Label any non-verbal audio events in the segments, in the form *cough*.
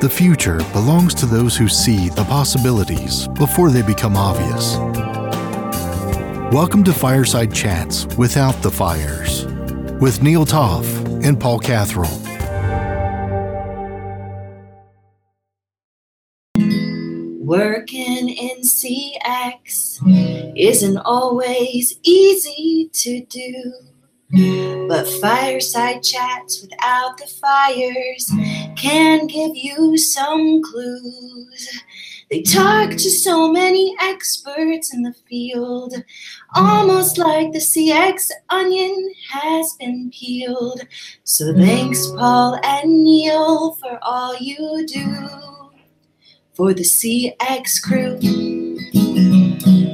The future belongs to those who see the possibilities before they become obvious. Welcome to Fireside Chats Without the Fires with Neil Toff and Paul Catherall. Working in CX isn't always easy to do. But fireside chats without the fires can give you some clues. They talk to so many experts in the field, almost like the CX onion has been peeled. So thanks, Paul and Neil, for all you do for the CX crew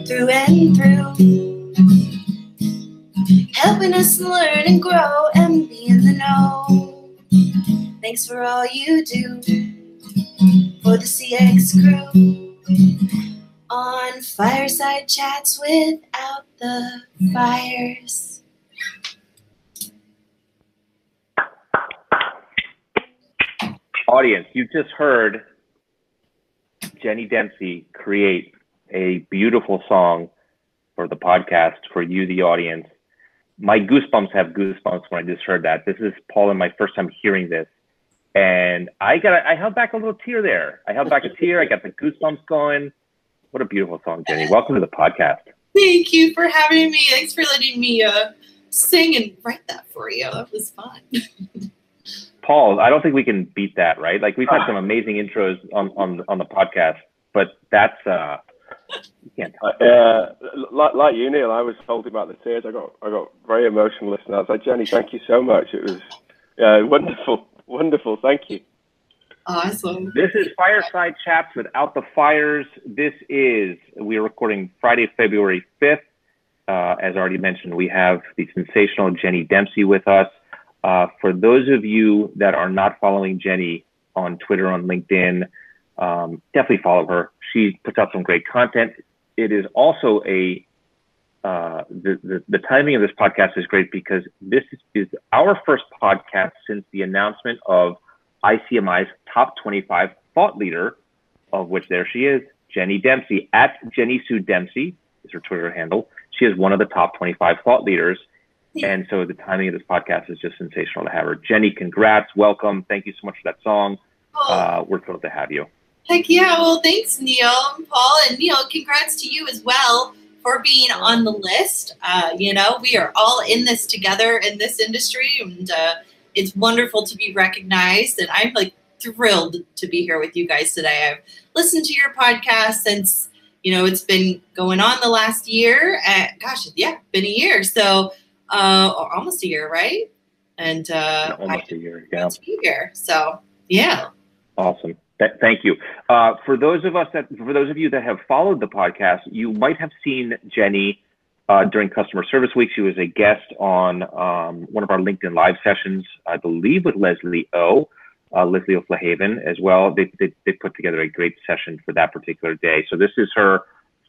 through and through helping us learn and grow and be in the know. Thanks for all you do for the CX crew on Fireside Chats without the fires. Audience, you just heard Jenny Dempsey create a beautiful song for the podcast for you, the audience my goosebumps have goosebumps when I just heard that. This is Paul and my first time hearing this. And I got I held back a little tear there. I held back a tear. I got the goosebumps going. What a beautiful song, Jenny. Welcome to the podcast. Thank you for having me. Thanks for letting me uh, sing and write that for you. That was fun. *laughs* Paul, I don't think we can beat that, right? Like we've had some amazing intros on on on the podcast, but that's uh can't. Uh, like, like you, Neil, I was holding back the tears. I got I got very emotional listening. I was like, Jenny, thank you so much. It was uh, wonderful, wonderful. Thank you. Awesome. This is Fireside Chats without the fires. This is we are recording Friday, February fifth. Uh, as already mentioned, we have the sensational Jenny Dempsey with us. Uh, for those of you that are not following Jenny on Twitter, on LinkedIn, um, definitely follow her. She puts out some great content. It is also a uh, the, the, the timing of this podcast is great because this is, our first podcast since the announcement of ICMI's top 25 thought leader, of which there she is, Jenny Dempsey at Jenny Sue Dempsey is her Twitter handle. She is one of the top 25 thought leaders. And so the timing of this podcast is just sensational to have her. Jenny, congrats, welcome. Thank you so much for that song. Oh. Uh, we're thrilled to have you. Heck yeah. Well, thanks, Neil, Paul, and Neil. Congrats to you as well for being on the list. Uh, you know, we are all in this together in this industry, and uh, it's wonderful to be recognized. And I'm like thrilled to be here with you guys today. I've listened to your podcast since you know it's been going on the last year. And, gosh, yeah, been a year. So uh, almost a year, right? And uh, almost a year. Yeah. Be here. So yeah. Awesome. Th- thank you. Uh, for those of us that, for those of you that have followed the podcast, you might have seen Jenny uh, during Customer Service Week. She was a guest on um, one of our LinkedIn Live sessions, I believe, with Leslie O. Uh, Leslie O'Flahavan as well. They, they, they put together a great session for that particular day. So this is her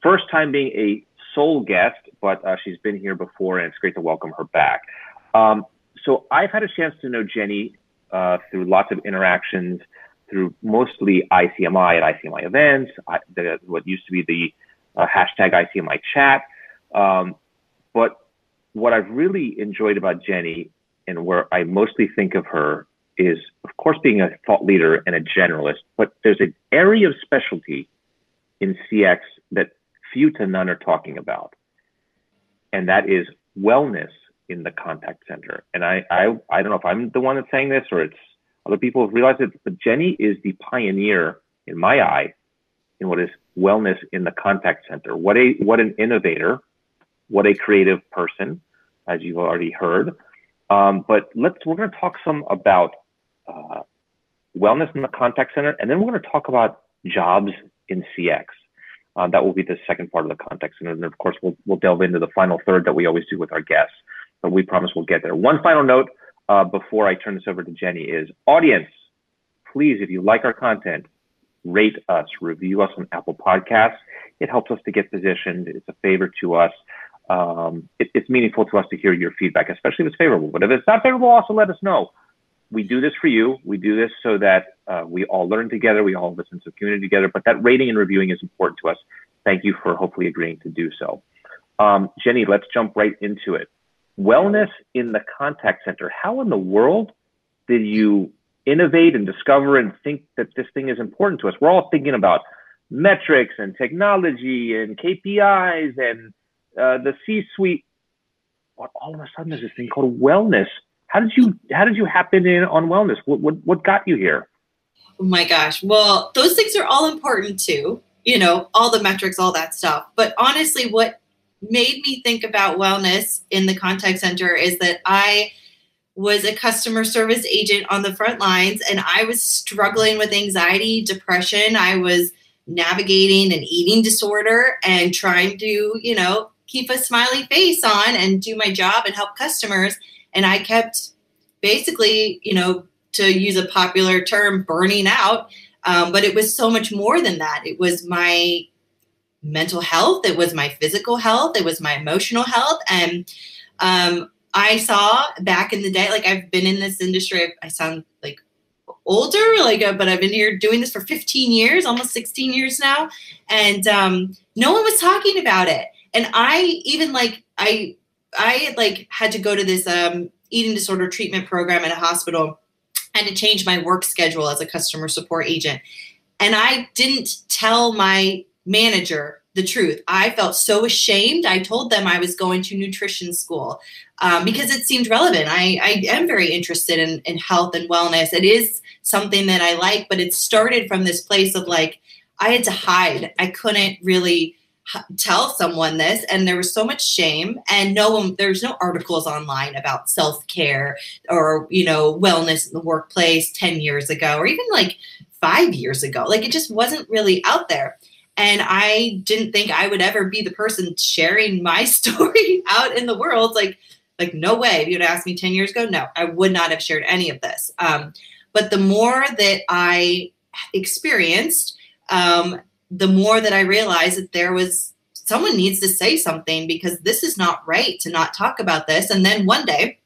first time being a sole guest, but uh, she's been here before, and it's great to welcome her back. Um, so I've had a chance to know Jenny uh, through lots of interactions through mostly ICMI at ICMI events, I, the, what used to be the uh, hashtag ICMI chat. Um, but what I've really enjoyed about Jenny and where I mostly think of her is, of course, being a thought leader and a generalist, but there's an area of specialty in CX that few to none are talking about. And that is wellness in the contact center. And I, I, I don't know if I'm the one that's saying this or it's other people have realized it, but Jenny is the pioneer, in my eye, in what is wellness in the contact center. What a what an innovator, what a creative person, as you've already heard. Um, but let's we're going to talk some about uh, wellness in the contact center, and then we're going to talk about jobs in CX. Uh, that will be the second part of the contact center, and of course we'll we'll delve into the final third that we always do with our guests. But we promise we'll get there. One final note uh, before I turn this over to Jenny is audience, please, if you like our content, rate us, review us on Apple Podcasts. It helps us to get positioned. It's a favor to us. Um, it, it's meaningful to us to hear your feedback, especially if it's favorable. But if it's not favorable, also let us know. we do this for you. We do this so that uh, we all learn together. We all have a sense of community together. But that rating and reviewing is important to us. Thank you for hopefully agreeing to do so. Um, Jenny, let's jump right into it. Wellness in the contact center. How in the world did you innovate and discover and think that this thing is important to us? We're all thinking about metrics and technology and KPIs and uh, the C-suite. But all of a sudden, there's this thing called wellness. How did you How did you happen in on wellness? What what, what got you here? Oh my gosh! Well, those things are all important too. You know, all the metrics, all that stuff. But honestly, what made me think about wellness in the contact center is that I was a customer service agent on the front lines and I was struggling with anxiety, depression. I was navigating an eating disorder and trying to, you know, keep a smiley face on and do my job and help customers. And I kept basically, you know, to use a popular term, burning out. Um, but it was so much more than that. It was my mental health, it was my physical health, it was my emotional health. And um, I saw back in the day, like I've been in this industry, I sound like older, like, uh, but I've been here doing this for 15 years, almost 16 years now. And um, no one was talking about it. And I even like, I, I like had to go to this um, eating disorder treatment program at a hospital. and to change my work schedule as a customer support agent. And I didn't tell my manager the truth. I felt so ashamed. I told them I was going to nutrition school um, because it seemed relevant. I, I am very interested in, in health and wellness. It is something that I like, but it started from this place of like, I had to hide. I couldn't really tell someone this and there was so much shame and no one there's no articles online about self-care or you know wellness in the workplace 10 years ago or even like 5 years ago like it just wasn't really out there and I didn't think I would ever be the person sharing my *laughs* story out in the world. Like, like no way. If you'd asked me 10 years ago, no, I would not have shared any of this. Um, but the more that I experienced, um, the more that I realized that there was someone needs to say something because this is not right to not talk about this. And then one day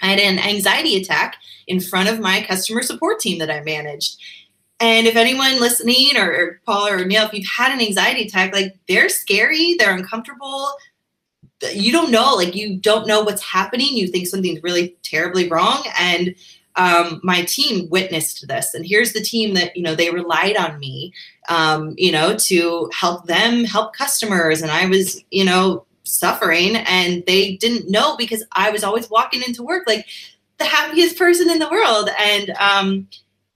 I had an anxiety attack in front of my customer support team that I managed. And if anyone listening or, or Paul or Neil, if you've had an anxiety attack, like they're scary, they're uncomfortable. You don't know, like you don't know what's happening. You think something's really terribly wrong. And um, my team witnessed this. And here's the team that, you know, they relied on me, um, you know, to help them help customers. And I was, you know, suffering and they didn't know because I was always walking into work like the happiest person in the world. And, um,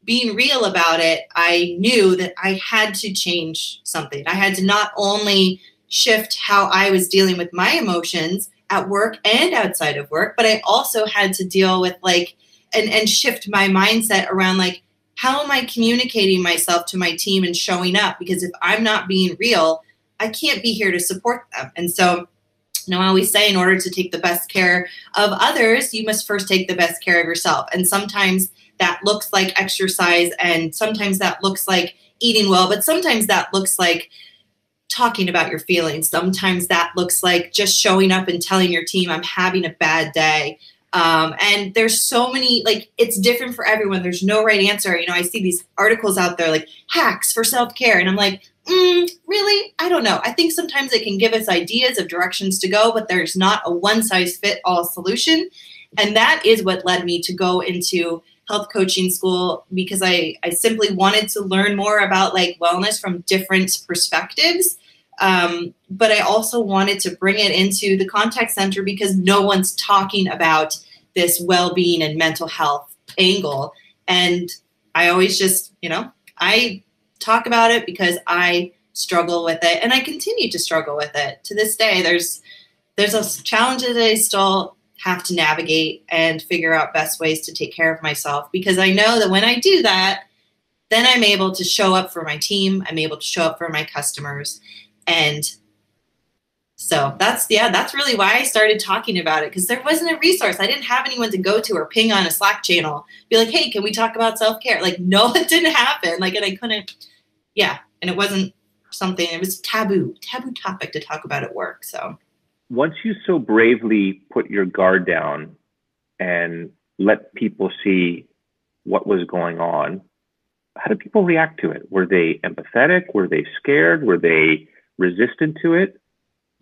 being real about it, I knew that I had to change something. I had to not only shift how I was dealing with my emotions at work and outside of work, but I also had to deal with like and and shift my mindset around like how am I communicating myself to my team and showing up because if I'm not being real, I can't be here to support them. And so you know, I always say in order to take the best care of others, you must first take the best care of yourself. And sometimes that looks like exercise and sometimes that looks like eating well but sometimes that looks like talking about your feelings. Sometimes that looks like just showing up and telling your team i'm having a bad day. Um, and there's so many like it's different for everyone. There's no right answer. You know i see these articles out there like hacks for self-care. And i'm like mm, really i don't know i think sometimes it can give us ideas of directions to go but there's not a one size fit all solution and that is what led me to go into health coaching school because I, I simply wanted to learn more about like wellness from different perspectives. Um, but I also wanted to bring it into the contact center because no one's talking about this well-being and mental health angle. And I always just, you know, I talk about it because I struggle with it and I continue to struggle with it. To this day, there's there's a challenge that I still have to navigate and figure out best ways to take care of myself because I know that when I do that, then I'm able to show up for my team, I'm able to show up for my customers. And so that's yeah, that's really why I started talking about it because there wasn't a resource. I didn't have anyone to go to or ping on a Slack channel, be like, "Hey, can we talk about self-care?" Like, *laughs* no, it didn't happen. Like, and I couldn't. Yeah, and it wasn't something. It was taboo, taboo topic to talk about at work. So once you so bravely put your guard down and let people see what was going on, how did people react to it? Were they empathetic? Were they scared? Were they resistant to it?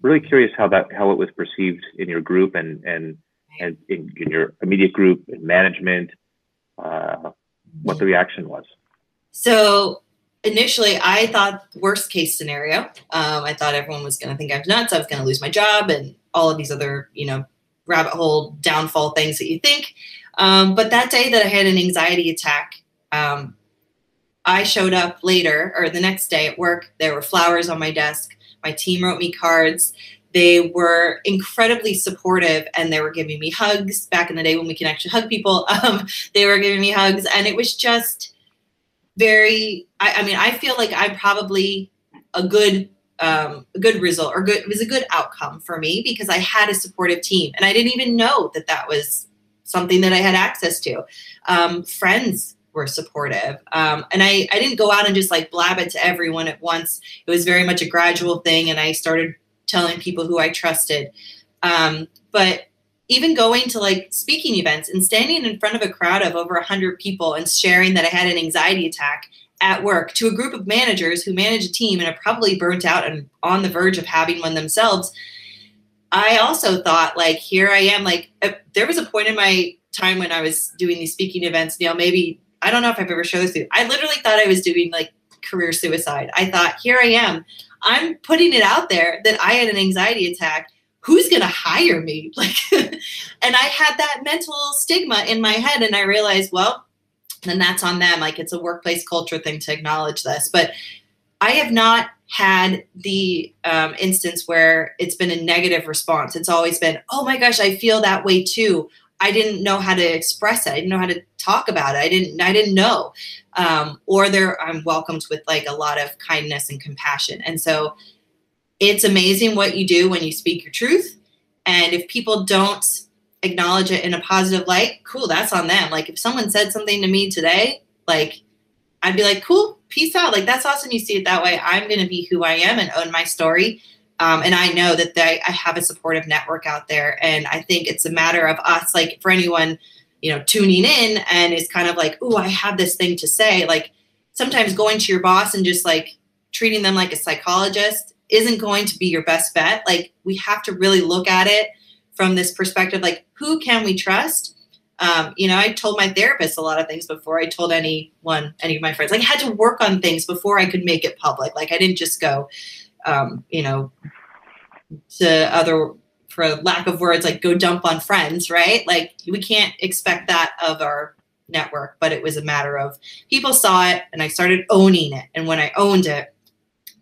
Really curious how that how it was perceived in your group and and and in, in your immediate group and management. Uh, what the reaction was. So initially, I thought worst case scenario. Um, I thought everyone was going to think I'm nuts. I was going to lose my job and all of these other, you know, rabbit hole downfall things that you think. Um, but that day that I had an anxiety attack, um, I showed up later or the next day at work. There were flowers on my desk. My team wrote me cards. They were incredibly supportive and they were giving me hugs back in the day when we can actually hug people. *laughs* Um, they were giving me hugs, and it was just very, I, I mean, I feel like I'm probably a good um, a good result or good it was a good outcome for me because I had a supportive team and I didn't even know that that was something that I had access to. Um, friends were supportive, um, and I I didn't go out and just like blab it to everyone at once. It was very much a gradual thing, and I started telling people who I trusted. Um, but even going to like speaking events and standing in front of a crowd of over 100 people and sharing that I had an anxiety attack at work to a group of managers who manage a team and are probably burnt out and on the verge of having one themselves. I also thought, like, here I am. Like, uh, there was a point in my time when I was doing these speaking events, Neil, maybe, I don't know if I've ever showed this to you. I literally thought I was doing like career suicide. I thought, here I am. I'm putting it out there that I had an anxiety attack. Who's going to hire me? *laughs* Like, and I had that mental stigma in my head. And I realized, well, then that's on them. Like, it's a workplace culture thing to acknowledge this. But I have not had the um, instance where it's been a negative response. It's always been, oh my gosh, I feel that way too. I didn't know how to express it. I didn't know how to talk about it. I didn't. I didn't know. Um, or there, I'm welcomed with like a lot of kindness and compassion. And so, it's amazing what you do when you speak your truth. And if people don't acknowledge it in a positive light, cool, that's on them. Like if someone said something to me today, like I'd be like, cool, peace out. Like that's awesome. You see it that way. I'm going to be who I am and own my story. Um, and I know that they, I have a supportive network out there. And I think it's a matter of us, like for anyone, you know, tuning in and is kind of like, oh, I have this thing to say. Like sometimes going to your boss and just like treating them like a psychologist isn't going to be your best bet. Like we have to really look at it from this perspective, like who can we trust? Um, you know, I told my therapist a lot of things before I told anyone, any of my friends. Like I had to work on things before I could make it public. Like I didn't just go, um, you know, to other for lack of words, like go dump on friends, right? Like we can't expect that of our network, but it was a matter of people saw it and I started owning it. And when I owned it,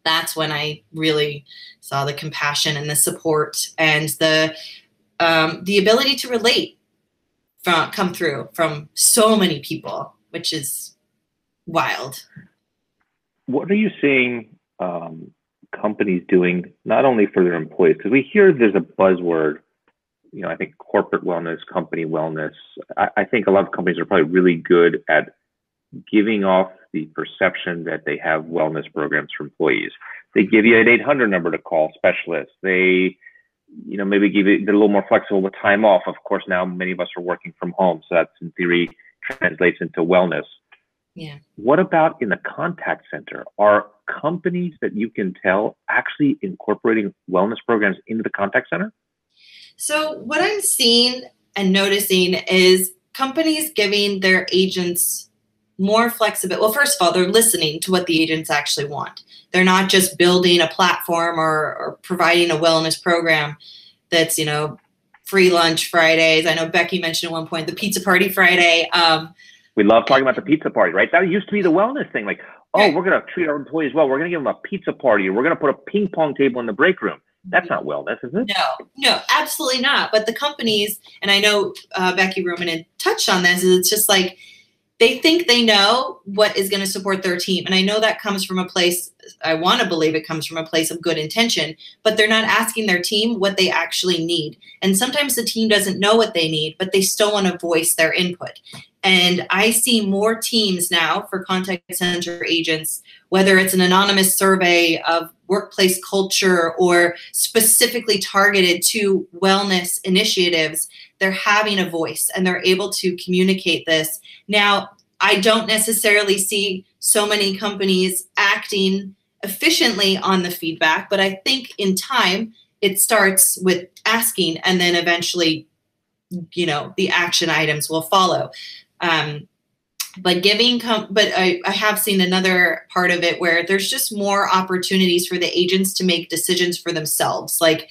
that's when I really saw the compassion and the support and the um, the ability to relate from come through from so many people, which is wild. What are you seeing um, companies doing not only for their employees because we hear there's a buzzword you know i think corporate wellness company wellness I, I, think a lot of companies are probably really good at giving off the perception that they have wellness programs for employees they give you an 800 number to call specialists they you know maybe give it a little more flexible with time off of course now many of us are working from home so that's in theory translates into wellness yeah. What about in the contact center? Are companies that you can tell actually incorporating wellness programs into the contact center? So, what I'm seeing and noticing is companies giving their agents more flexibility. Well, first of all, they're listening to what the agents actually want. They're not just building a platform or, or providing a wellness program that's, you know, free lunch Fridays. I know Becky mentioned at one point the pizza party Friday. Um, we love talking about the pizza party, right? That used to be the wellness thing. Like, oh, we're going to treat our employees well. We're going to give them a pizza party. We're going to put a ping pong table in the break room. That's not wellness, is it? No, no, absolutely not. But the companies, and I know uh, Becky Roman had touched on this, is it's just like they think they know what is going to support their team. And I know that comes from a place, I want to believe it comes from a place of good intention, but they're not asking their team what they actually need. And sometimes the team doesn't know what they need, but they still want to voice their input. And I see more teams now for contact center agents, whether it's an anonymous survey of workplace culture or specifically targeted to wellness initiatives, they're having a voice and they're able to communicate this. Now, I don't necessarily see so many companies acting efficiently on the feedback, but I think in time it starts with asking and then eventually, you know, the action items will follow. Um, but giving com- but I, I have seen another part of it where there's just more opportunities for the agents to make decisions for themselves like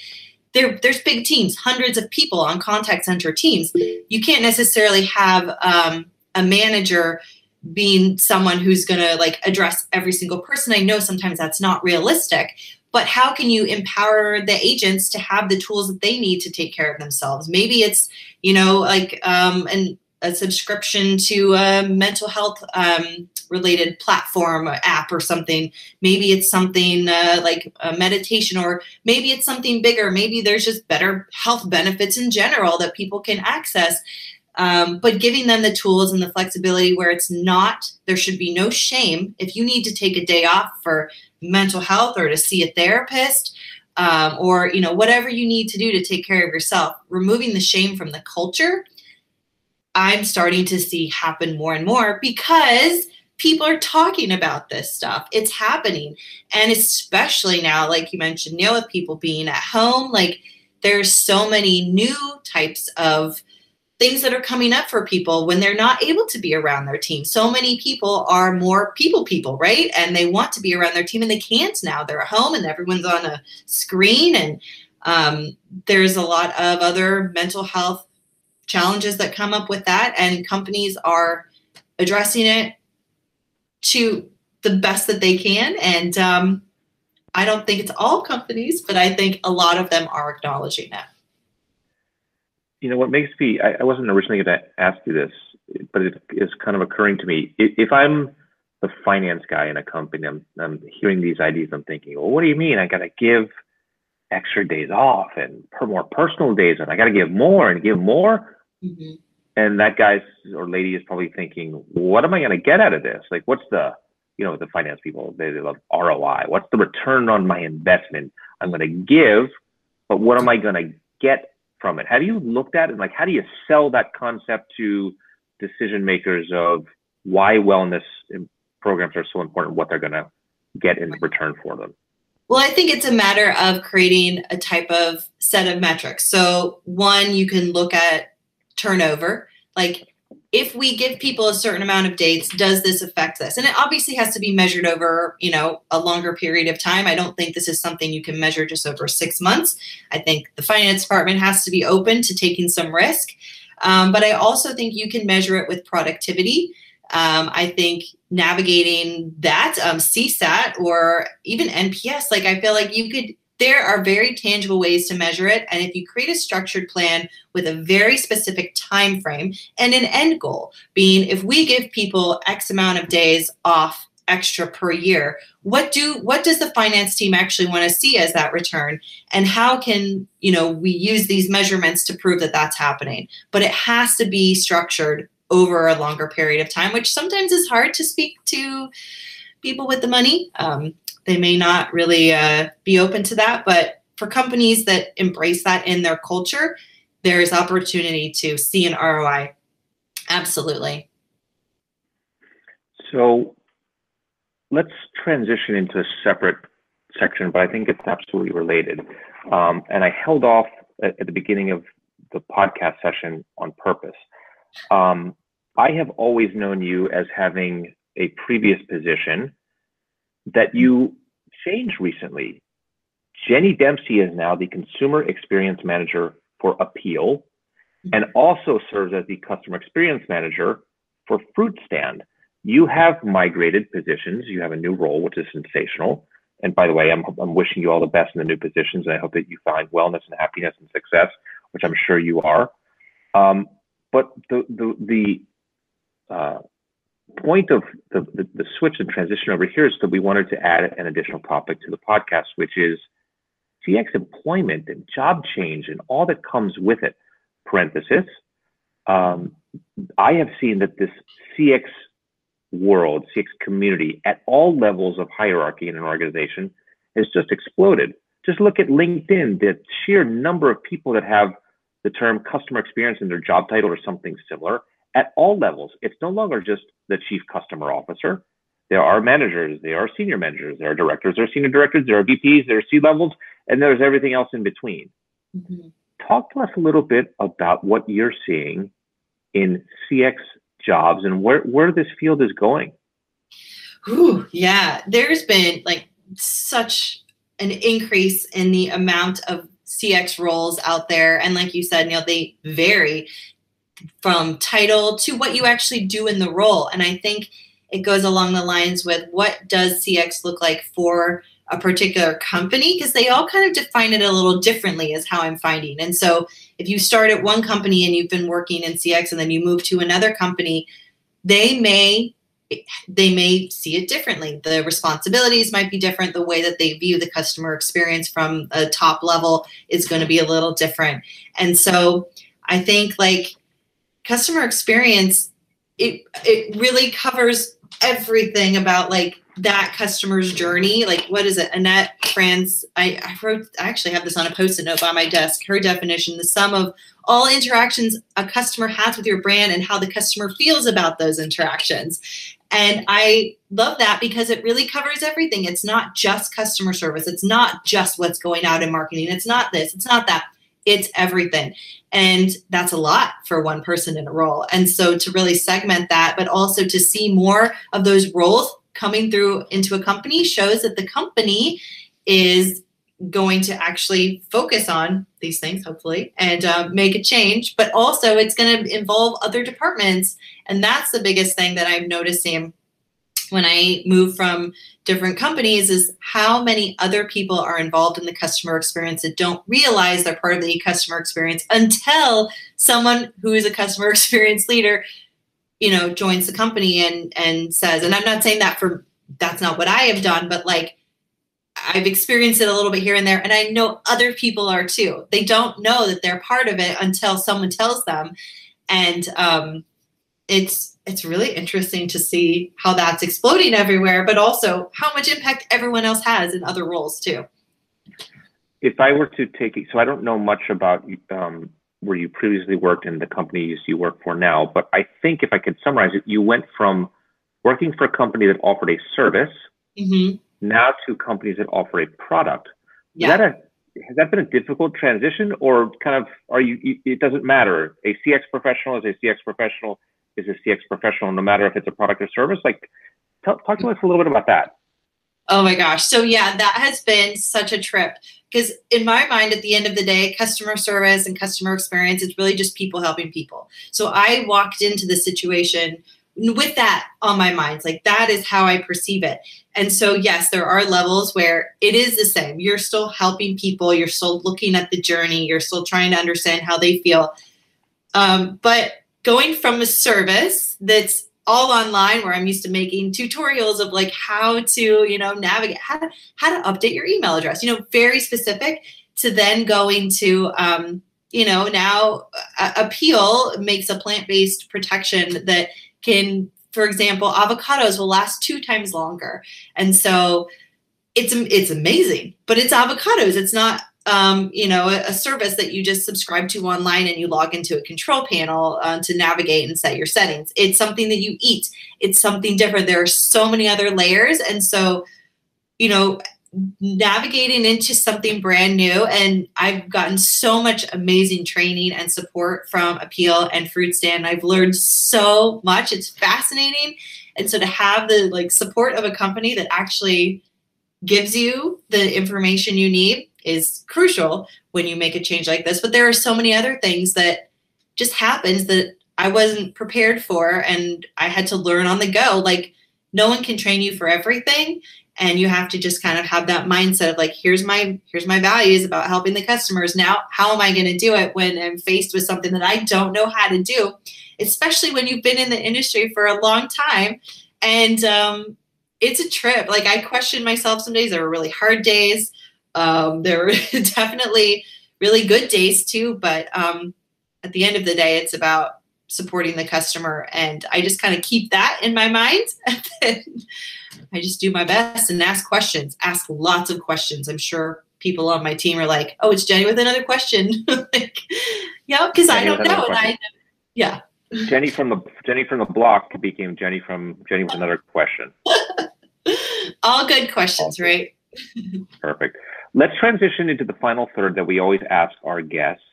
there, there's big teams hundreds of people on contact center teams. You can't necessarily have um, a manager being someone who's going to like address every single person. I know sometimes that's not realistic but how can you empower the agents to have the tools that they need to take care of themselves? Maybe it's you know like um, and a subscription to a mental health um, related platform or app or something. Maybe it's something uh, like a meditation, or maybe it's something bigger. Maybe there's just better health benefits in general that people can access. Um, but giving them the tools and the flexibility where it's not, there should be no shame if you need to take a day off for mental health or to see a therapist. Um, or you know whatever you need to do to take care of yourself removing the shame from the culture I'm starting to see happen more and more because people are talking about this stuff. It's happening. And especially now, like you mentioned, Neil, with people being at home, like there's so many new types of things that are coming up for people when they're not able to be around their team. So many people are more people people, right? And they want to be around their team and they can't now. They're at home and everyone's on a screen and um, there's a lot of other mental health challenges that come up with that and companies are addressing it to the best that they can. And um, i don't think it's all companies but i think a lot of them are acknowledging that. You know what makes me i, I wasn't originally going to ask you this but it is kind of occurring to me. If i'm the finance guy in a company I'm, I'm hearing these ideas i'm thinking well what do you mean? I got to give extra days off and per more personal days and i got to give more and give more? Mm-hmm. And that guy or lady is probably thinking, what am I going to get out of this? Like, what's the, you know, the finance people, they, they love ROI. What's the return on my investment? I'm going to give, but what am I going to get from it? Have you looked at it? Like, how do you sell that concept to decision makers of why wellness programs are so important, what they're going to get in return for them? Well, I think it's a matter of creating a type of set of metrics. So, one, you can look at turnover. Like if we give people a certain amount of dates, does this affect this? And it obviously has to be measured over, you know, a longer period of time. I don't think this is something you can measure just over six months. I think the finance department has to be open to taking some risk. Um, but I also think you can measure it with productivity. Um, I think navigating that um, CSAT or even NPS, like I feel like you could there are very tangible ways to measure it and if you create a structured plan with a very specific time frame and an end goal being if we give people x amount of days off extra per year what do what does the finance team actually want to see as that return? And how can you know we use these measurements to prove that that's happening? But it has to be structured over a longer period of time which sometimes is hard to speak to people with the money. Um, they may not really uh, be open to that. But for companies that embrace that in their culture, there is opportunity to see an ROI. Absolutely. So let's transition into a separate section, but I think it's absolutely related. Um, and I held off at, at, the beginning of the podcast session on purpose. Um, I have always known you as having a previous position that you changed recently. Jenny Dempsey is now the Consumer Experience Manager for Apeel and also serves as the Customer Experience Manager for Fruit Stand. You have migrated positions. You have a new role, which is sensational. And by the way, I'm, I'm wishing you all the best in the new positions. And I hope that you find wellness and happiness and success, which I'm sure you are. Um, but the, the, the uh, point of the, the, the, switch and transition over here is that we wanted to add an additional topic to the podcast, which is CX employment and job change and all that comes with it. Parenthesis. Um, I have seen that this CX world, CX community at all levels of hierarchy in an organization has just exploded. Just look at LinkedIn, the sheer number of people that have the term customer experience in their job title or something similar at all levels. It's no longer just the chief customer officer. There are managers, there are senior managers, there are directors, there are senior directors, there are VPs, there are C levels, and there's everything else in between. Mm-hmm. Talk to us a little bit about what you're seeing in CX jobs and where, where this field is going. Ooh, yeah, there's been like such an increase in the amount of CX roles out there. And like you said, Neil, they vary from title to what you actually do in the role. And I think it goes along the lines with what does CX look like for a particular company? Because they all kind of define it a little differently is how i'm finding. And so if you start at one company and you've been working in cx and then you move to another company they may they may see it differently. The responsibilities might be different. The way that they view the customer experience from a top level is going to be a little different. And so i think like customer experience it it really covers everything about like that customer's journey. Like, what is it? Annette Franz, I, I wrote, I actually have this on a post it note by my desk. Her definition the sum of all interactions a customer has with your brand and how the customer feels about those interactions. And I love that because it really covers everything. It's not just customer service, it's not just what's going out in marketing, it's not this, it's not that. It's everything. And that's a lot for one person in a role. And so to really segment that, but also to see more of those roles coming through into a company shows that the company is going to actually focus on these things, hopefully, and uh, make a change. But also, it's going to involve other departments. And that's the biggest thing that I'm noticing when I move from different companies is how many other people are involved in the customer experience that don't realize they're part of the customer experience until someone who is a customer *laughs* experience leader you know joins the company and and says and i'm not saying that for that's not what i have done but like i've experienced it a little bit here and there and i know other people are too. They don't know that they're part of it until someone tells them. And um it's it's really interesting to see how that's exploding everywhere but also how much impact everyone else has in other roles too if i were to take it so i don't know much about um, where you previously worked and the companies you work for now. But I think if I could summarize it, you went from working for a company that offered a service mm-hmm. now to companies that offer a product. Yeah. That a, has that been a difficult transition or kind of are you, it doesn't matter. A CX professional is a CX professional is a CX professional, no matter if it's a product or service. Like, talk to us a little bit about that. Oh my gosh. So, yeah, that has been such a trip because in my mind at the end of the day customer service and customer experience it's really just people helping people so i walked into the situation with that on my mind like that is how i perceive it and so yes there are levels where it is the same you're still helping people you're still looking at the journey you're still trying to understand how they feel um, but going from a service that's all online where I'm used to making tutorials of like how to, you know, navigate, how to, how to update your email address, you know, very specific to then going to, um, you know, now uh, Apeel makes a plant-based protection that can, for example, avocados will last two times longer. And so it's, it's amazing, but it's avocados. It's not um, you know, a, a, service that you just subscribe to online and you log into a control panel uh, to navigate and set your settings. It's something that you eat. It's something different. There are so many other layers, and so, you know, navigating into something brand new. And I've gotten so much amazing training and support from Apeel and Fruit Stand. I've learned so much. It's fascinating, and so to have the like support of a company that actually gives you the information you need is crucial when you make a change like this. But there are so many other things that just happens that I wasn't prepared for and I had to learn on the go. Like no one can train you for everything and you have to just kind of have that mindset of like here's my here's my values about helping the customers now how am i going to do it when i'm faced with something that i don't know how to do especially when you've been in the industry for a long time and um, it's a trip like i question myself some days there were really hard days um, there were *laughs* definitely really good days too, but um, at the end of the day, it's about supporting the customer. And I just kind of keep that in my mind. *laughs* I just do my best and ask questions, ask lots of questions. I'm sure people on my team are like, oh, it's Jenny with another question. *laughs* like, yeah, because I don't know. And I, yeah. Jenny from the Jenny from the block became Jenny from Jenny with another question. All good questions, right? Perfect. Let's transition into the final third that we always ask our guests.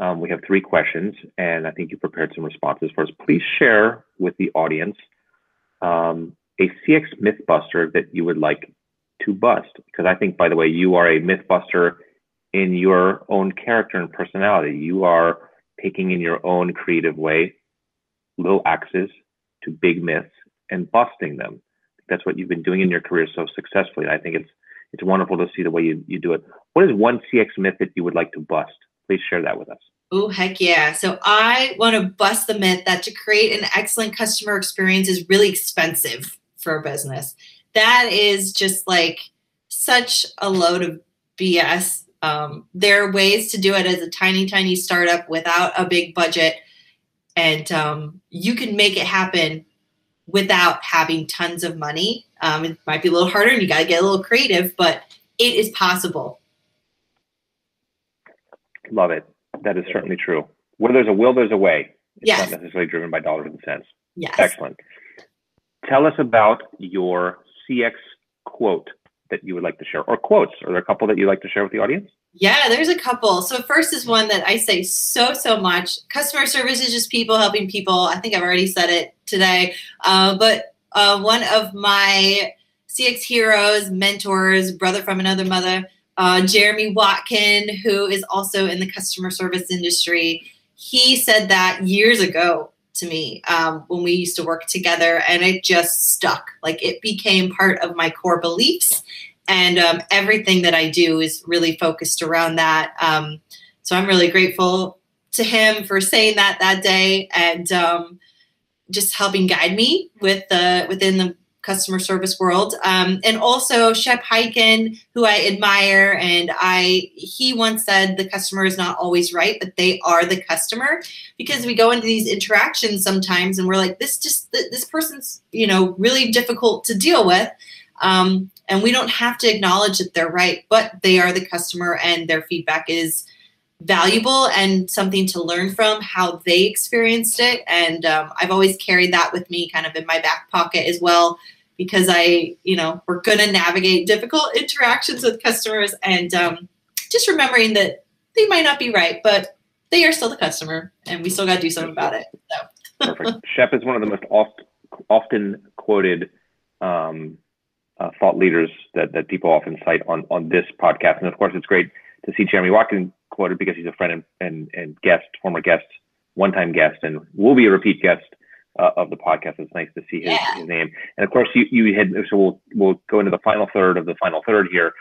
Um, we have three questions, and I think you prepared some responses for us. Please share with the audience um, a CX mythbuster that you would like to bust. Because I think, by the way, you are a mythbuster in your own character and personality. You are taking in your own creative way little axes to big myths and busting them. That's what you've been doing in your career so successfully. I think it's it's wonderful to see the way you, you do it. What is one CX myth that you would like to bust? Please share that with us. Oh, heck yeah. So I want to bust the myth that to create an excellent customer experience is really expensive for a business. That is just like such a load of BS. Um, there are ways to do it as a tiny, tiny startup without a big budget. And um, you can make it happen without having tons of money. Um, it might be a little harder and you got to get a little creative, but it is possible. Love it. That is certainly true. Where there's a will, there's a way. It's yes. not necessarily driven by dollars and cents. Yes. Excellent. Tell us about your CX quote that you would like to share, or quotes. Are there a couple that you'd like to share with the audience? Yeah, there's a couple. So first is one that I say so so much. Customer service is just people helping people. I think I've already said it today, uh, but uh, one of my CX heroes, mentors, brother from another mother, uh, Jeremy Watkin, who is also in the customer service industry. He said that years ago to me um, when we used to work together, and it just stuck. Like it became part of my core beliefs, and um, everything that I do is really focused around that. Um, so I'm really grateful to him for saying that that day, and um, just helping guide me with the within the customer service world. Um, and also Shep Hyken, who I admire, and I he once said the customer is not always right, but they are the customer because we go into these interactions sometimes and we're like, this just this person's you know really difficult to deal with. Um, and we don't have to acknowledge that they're right, but they are the customer and their feedback is valuable and something to learn from how they experienced it. And um, I've always carried that with me kind of in my back pocket as well, because I, you know, we're going to navigate difficult *laughs* interactions with customers and um, just remembering that they might not be right, but they are still the customer and we still got to do something about it. So. Perfect. *laughs* Shep is one of the most oft, often quoted um, uh, thought leaders that, that people often cite on, on this podcast. And of course, it's great to see Jeremy Watkins quoted because he's a friend and, and, and guest, former guest, one time guest, and will be a repeat guest uh, of the podcast. It's nice to see his, yeah. his name. And of course, you, you had, so we'll, we'll go into the final third of the final third here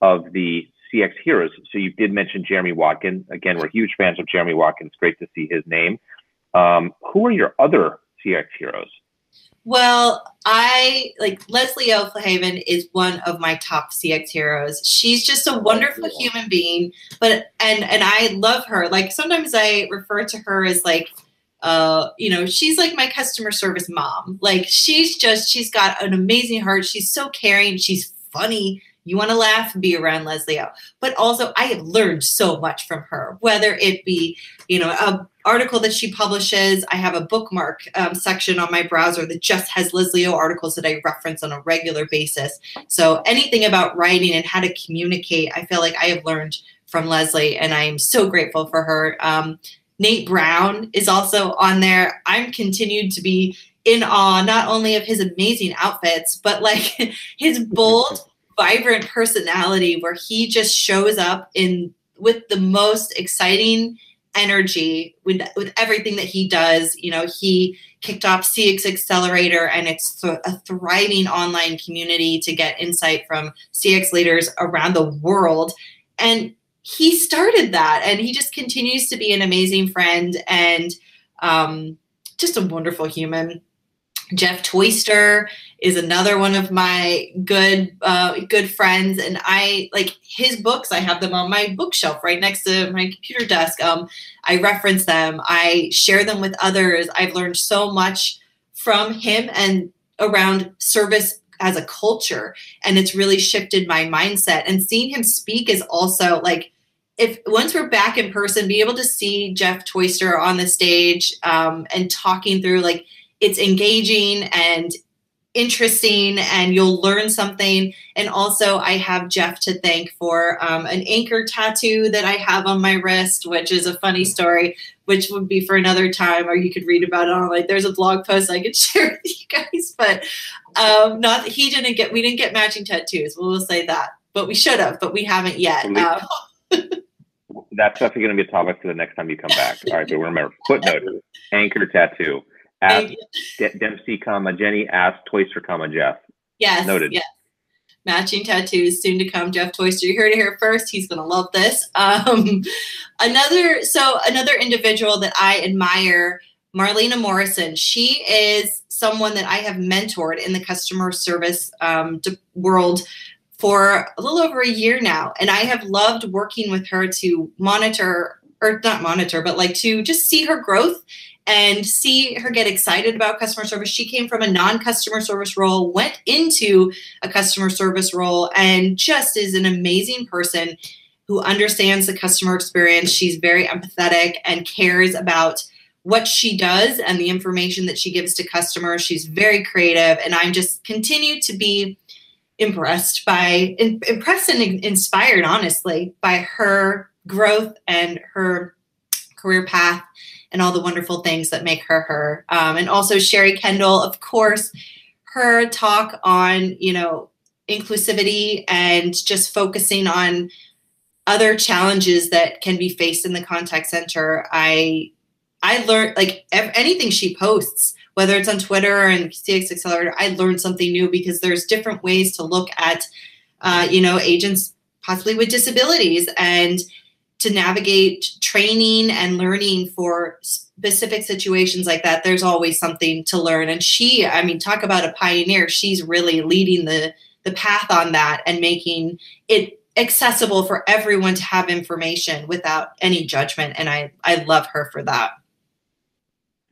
of the CX heroes. So you did mention Jeremy Watkins. Again, we're huge fans of Jeremy Watkins. Great to see his name. Um, who are your other CX heroes? Well, I like Leslie O'Haven is one of my top CX heroes. She's just a wonderful human being, but and and I love her. Like sometimes I refer to her as like uh, you know, she's like my customer service mom. Like she's just she's got an amazing heart. She's so caring, she's funny. You want to laugh be around Leslie O. But also I have learned so much from her, whether it be, you know, a article that she publishes. I have a bookmark um, section on my browser that just has Leslie O articles that I reference on a regular basis. So anything about writing and how to communicate, I feel like I have learned from Leslie, and I am so grateful for her. Um, Nate Brown is also on there. I'm continued to be in awe not only of his amazing outfits, but like *laughs* his bold, vibrant personality where he just shows up in with the most exciting energy with with everything that he does. You know, he kicked off CX Accelerator, and it's th- a thriving online community to get insight from CX leaders around the world. And he started that, and he just continues to be an amazing friend and um, just a wonderful human. Jeff Toister is another one of my good uh, good friends, and I like his books. I have them on my bookshelf right next to my computer desk. Um, I reference them. I share them with others. I've learned so much from him and around service as a culture, and it's really shifted my mindset. And seeing him speak is also like if once we're back in person, be able to see Jeff Toister on the stage um, and talking through like it's engaging and interesting and you'll learn something. And also, I have Jeff to thank for um, an anchor tattoo that I have on my wrist, which is a funny story, which would be for another time, or you could read about it on like there's a blog post I could *laughs* share with you guys. But um, not that he didn't get, we didn't get matching tattoos. We'll say that, but we should have, but we haven't yet. Um, That's definitely going to be a topic for the next time you come back. All right, but remember footnote anchor tattoo. Ask De- Dempsey, comma Jenny. Ask Toister, comma Jeff. Yes. Noted. Yes. Matching tattoos soon to come. Jeff Toister, you heard it here first. He's going to love this. *laughs* Um, another, so another individual that I admire, Marlena Morrison. She is someone that I have mentored in the customer service um, world for a little over a year now. And I have loved working with her to monitor, or not monitor, but like to just see her growth and see her get excited about customer service. She came from a non customer service role, went into a customer service role, and just is an amazing person who understands the customer experience. She's very empathetic and cares about what she does and the information that she gives to customers. She's very creative, and I'm just continue to be impressed by impressed and inspired honestly by her growth and her career path and all the wonderful things that make her her. Um, and also sherry kendall of course her talk on you know inclusivity and just focusing on other challenges that can be faced in the contact center. I i learned like anything she posts whether it's on Twitter and CX Accelerator, I learned something new because there's different ways to look at, uh, you know, agents possibly with disabilities. And to navigate training and learning for specific situations like that. There's always something to learn. And she, I mean, talk about a pioneer. She's really leading the the path on that and making it accessible for everyone to have information without any judgment. And I I love her for that.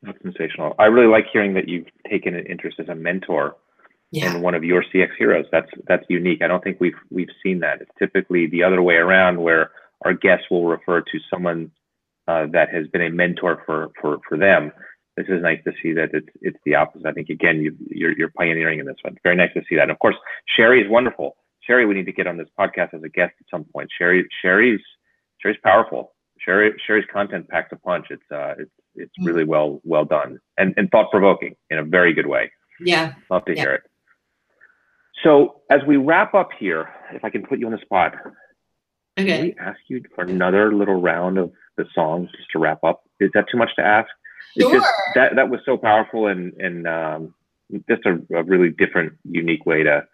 That's sensational. I really like hearing that you've taken an interest as a mentor yeah. in one of your CX heroes. That's that's unique. I don't think we've we've seen that. It's typically the other way around, where our guests will refer to someone uh, that has been a mentor for for for them. This is nice to see that it's it's the opposite. I think again you you're you're pioneering in this one. Very nice to see that. And of course, Sherry is wonderful. Sherry, we need to get on this podcast as a guest at some point. Sherry Sherry's Sherry's powerful. Sherry Sherry's content packs a punch. It's uh it's it's mm. really well well done and, and thought provoking in a very good way. Yeah. Love to yeah. hear it. So as we wrap up here, if I can put you on the spot, okay. can we ask you for another little round of the songs just to wrap up? Is that too much to ask? Sure. Just, that that was so powerful and and um, just a, a really different, unique way to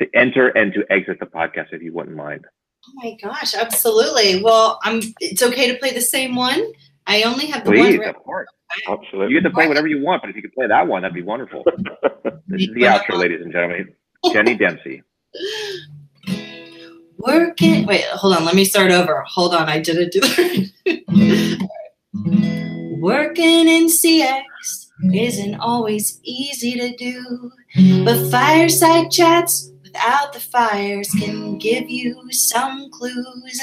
to enter and to exit the podcast, if you wouldn't mind. Oh my gosh, absolutely. Well, I'm. It's okay to play the same one. I only have the Please, one. of course. Absolutely. You get to play whatever you want, but if you could play that one, that'd be wonderful. *laughs* this is the outro, ladies and gentlemen. Jenny Dempsey. *laughs* Working. Wait, hold on. Let me start over. Hold on. I didn't do that. Working in CX isn't always easy to do, but fireside chats without the fires can give you some clues.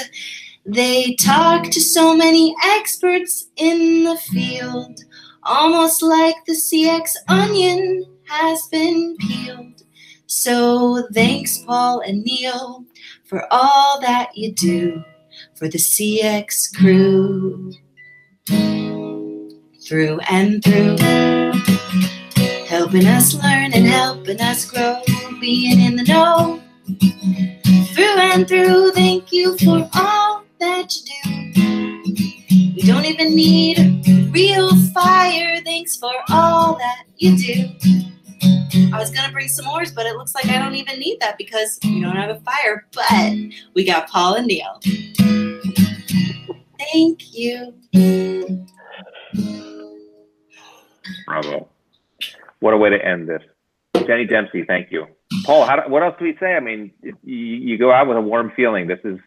They talk to so many experts in the field, almost like the CX onion has been peeled. So thanks, Paul and Neil, for all that you do for the CX crew. Through and through, helping us learn and helping us grow, being in the know. Through and through, thank you for all that you do. We don't even need real fire. Thanks for all that you do. I was gonna bring some s'mores, but it looks like I don't even need that because we don't have a fire. But we got Paul and Neil. Thank you. Bravo. What a way to end this. Jenny Dempsey, thank you. Paul, how, what else do we say? I mean, you, you go out with a warm feeling. This is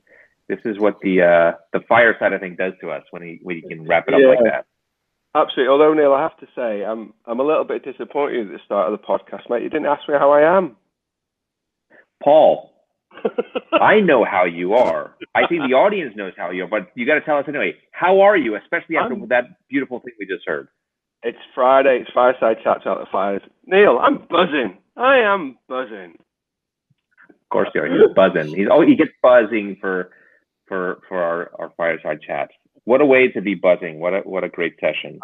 this is what the uh, the fireside I think does to us when he when you can wrap it up Yeah. like that. Absolutely. Although Neil, I have to say, I'm I'm a little bit disappointed at the start of the podcast, mate. You didn't ask me how I am. Paul, *laughs* I know how you are. I think the audience knows how you are, but you got to tell us anyway. How are you, especially after I'm, that beautiful thing we just heard? It's Friday. It's fireside chats out the fires. Neil, I'm buzzing. I am buzzing. Of course you are. He's buzzing. He's oh, he gets buzzing for for for our, our fireside chats. What a way to be buzzing. What a what a great session.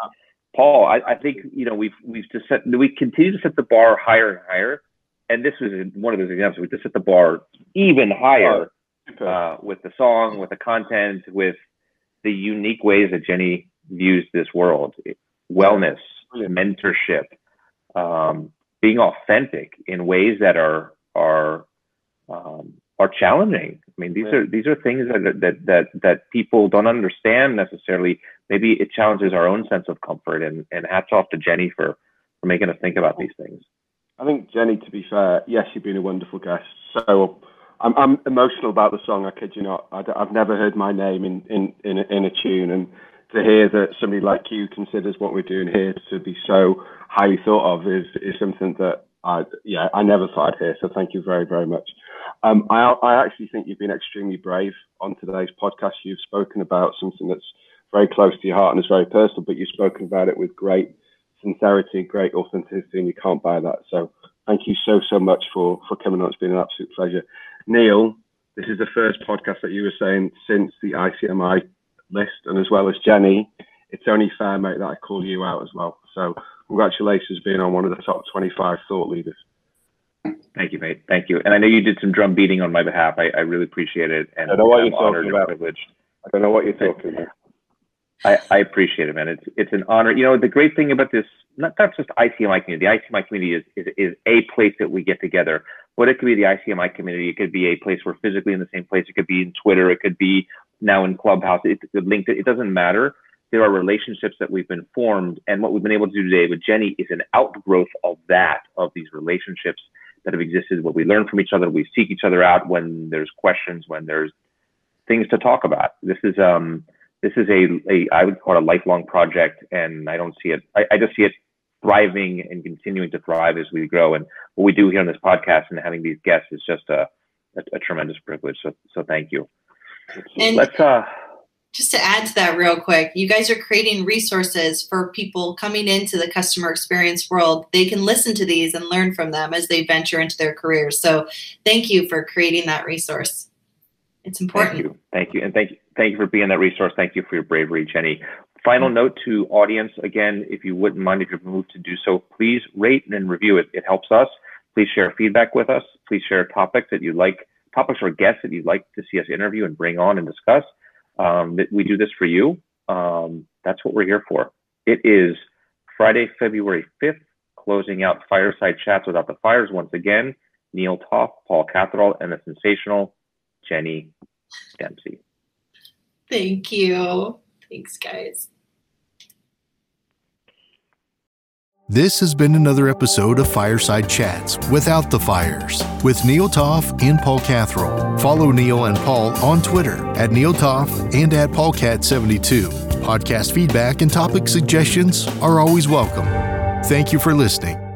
Paul, I, I think you know we've we've just set we continue to set the bar higher and higher, and this was one of those examples. We just set the bar even higher uh, with the song, with the content, with the unique ways that Jenny views this world, wellness, mentorship, um, being authentic in ways that are are um, are challenging. I mean, these yeah. are these are things that that that that people don't understand necessarily. Maybe it challenges our own sense of comfort. And and hats off to Jenny for for making us think about these things. I think Jenny, to be fair, yes, you've been a wonderful guest. So I'm I'm emotional about the song. I kid you not. I, have never heard my name in in in a, in a tune, and to hear that somebody like you considers what we're doing here to be so highly thought of is is something that I yeah I never thought I'd hear. So thank you very very much. Um, I, I actually think you've been extremely brave on today's podcast. You've spoken about something that's very close to your heart and is very personal, but you've spoken about it with great sincerity, great authenticity, and you can't buy that. So thank you so, so much for, for coming on. It's been an absolute pleasure. Neil, this is the first podcast that you were saying since the ICMI list, and as well as Jenny, it's only fair, mate, that I call you out as well. So congratulations being on one of the top 25 thought leaders. Thank you, mate. Thank you. And I know you did some drum beating on my behalf. I, I really appreciate it. And I know what I'm you're talking about. Privileged. I don't know what you're talking about. I, I appreciate it, man. It's it's an honor. You know, the great thing about this, not, not just ICMI community. The ICMI community is, is is a place that we get together. But it could be the ICMI community. It could be a place we're physically in the same place. It could be in Twitter. It could be now in Clubhouse. It, it linked. It doesn't matter. There are relationships that we've been formed, and what we've been able to do today with Jenny is an outgrowth of that, of these relationships that have existed, what we learn from each other, we seek each other out when there's questions, when there's things to talk about. This is um this is a, a I would call it a lifelong project, and I don't see it. I, I just see it thriving and continuing to thrive as we grow. And what we do here on this podcast and having these guests is just a a, a tremendous privilege. So so thank you. And Let's uh just to add to that real quick, you guys are creating resources for people coming into the customer experience world. They can listen to these and learn from them as they venture into their careers. So thank you for creating that resource. It's important. Thank you. Thank you. And thank you. Thank you for being that resource. Thank you for your bravery, Jenny. Final mm-hmm. note to audience, again, if you wouldn't mind if you're moved to do so, please rate and review it. It helps us. Please share feedback with us. Please share topics that you'd like, topics or guests that you'd like to see us interview and bring on and discuss um, that we do this for you. Um, that's what we're here for. It is Friday, February 5th, closing out Fireside Chats Without the Fires once again. Neil Toff, Paul Catherall, and the sensational Jenny Dempsey. Thank you. Thanks, guys. This has been another episode of Fireside Chats Without the Fires with Neil Toff and Paul Catherall. Follow Neil and Paul on Twitter at Neil Toff and at PaulCat72. Podcast feedback and topic suggestions are always welcome. Thank you for listening.